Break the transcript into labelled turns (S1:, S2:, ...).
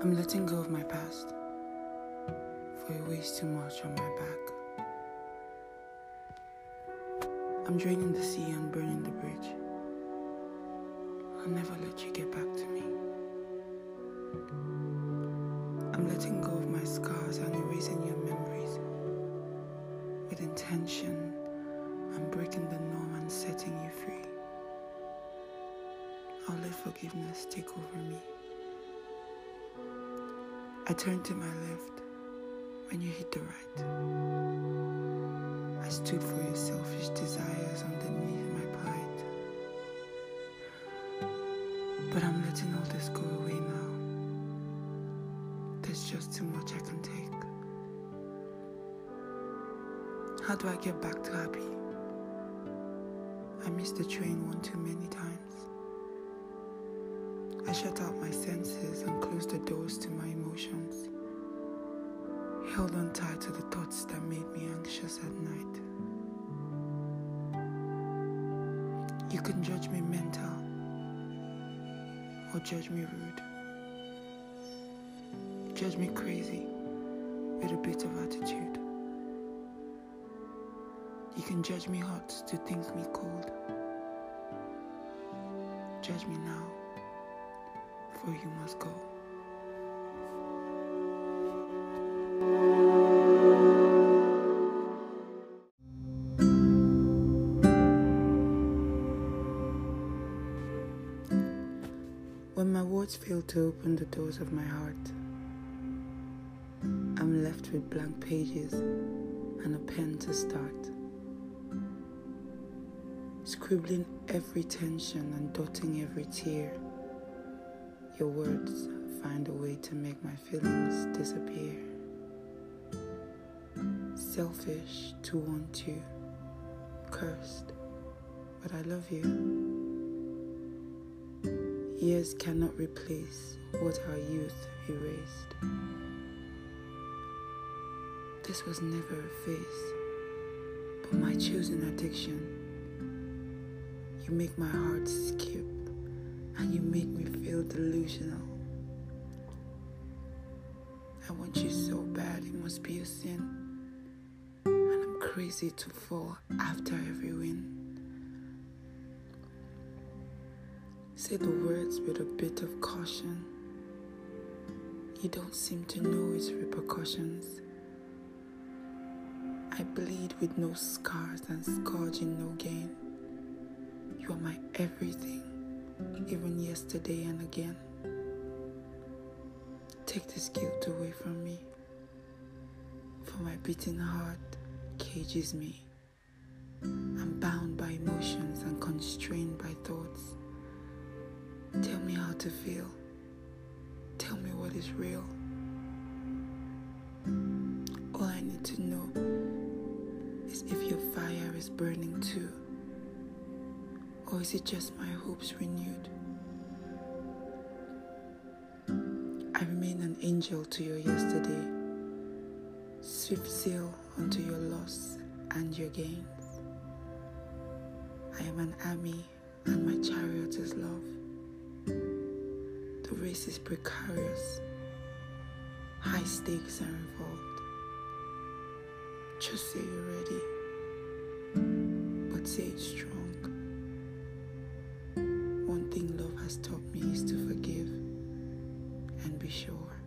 S1: I'm letting go of my past, for it weighs too much on my back. I'm draining the sea and burning the bridge. I'll never let you get back to me. I'm letting go of my scars and erasing your memories with intention. I'm breaking the norm and setting you free. I'll let forgiveness take over me. I turned to my left when you hit the right. I stood for your selfish desires underneath my pride. But I'm letting all this go away now. There's just too much I can take. How do I get back to happy? I missed the train one too many times. I shut out my senses and closed the doors to my emotions. Held on tight to the thoughts that made me anxious at night. You can judge me mental or judge me rude. Judge me crazy with a bit of attitude. You can judge me hot to think me cold. Judge me now for you must go. When my words fail to open the doors of my heart, I'm left with blank pages and a pen to start. Scribbling every tension and dotting every tear your words find a way to make my feelings disappear. Selfish to want you, cursed, but I love you. Years cannot replace what our youth erased. This was never a phase, but my chosen addiction. You make my heart skip and you make me delusional. I want you so bad, it must be a sin. And I'm crazy to fall after every win. Say the words with a bit of caution. You don't seem to know its repercussions. I bleed with no scars and scourging no gain. You are my everything even yesterday and again. Take this guilt away from me, for my beating heart cages me. I'm bound by emotions and constrained by thoughts. Tell me how to feel. Tell me what is real. All I need to know is if your fire is burning too. Or is it just my hopes renewed? I remain an angel to your yesterday, swift sail unto your loss and your gains. I am an army and my chariot is love. The race is precarious, high stakes are involved. Just say you're ready, but say it strong. Has taught me is to forgive and be sure.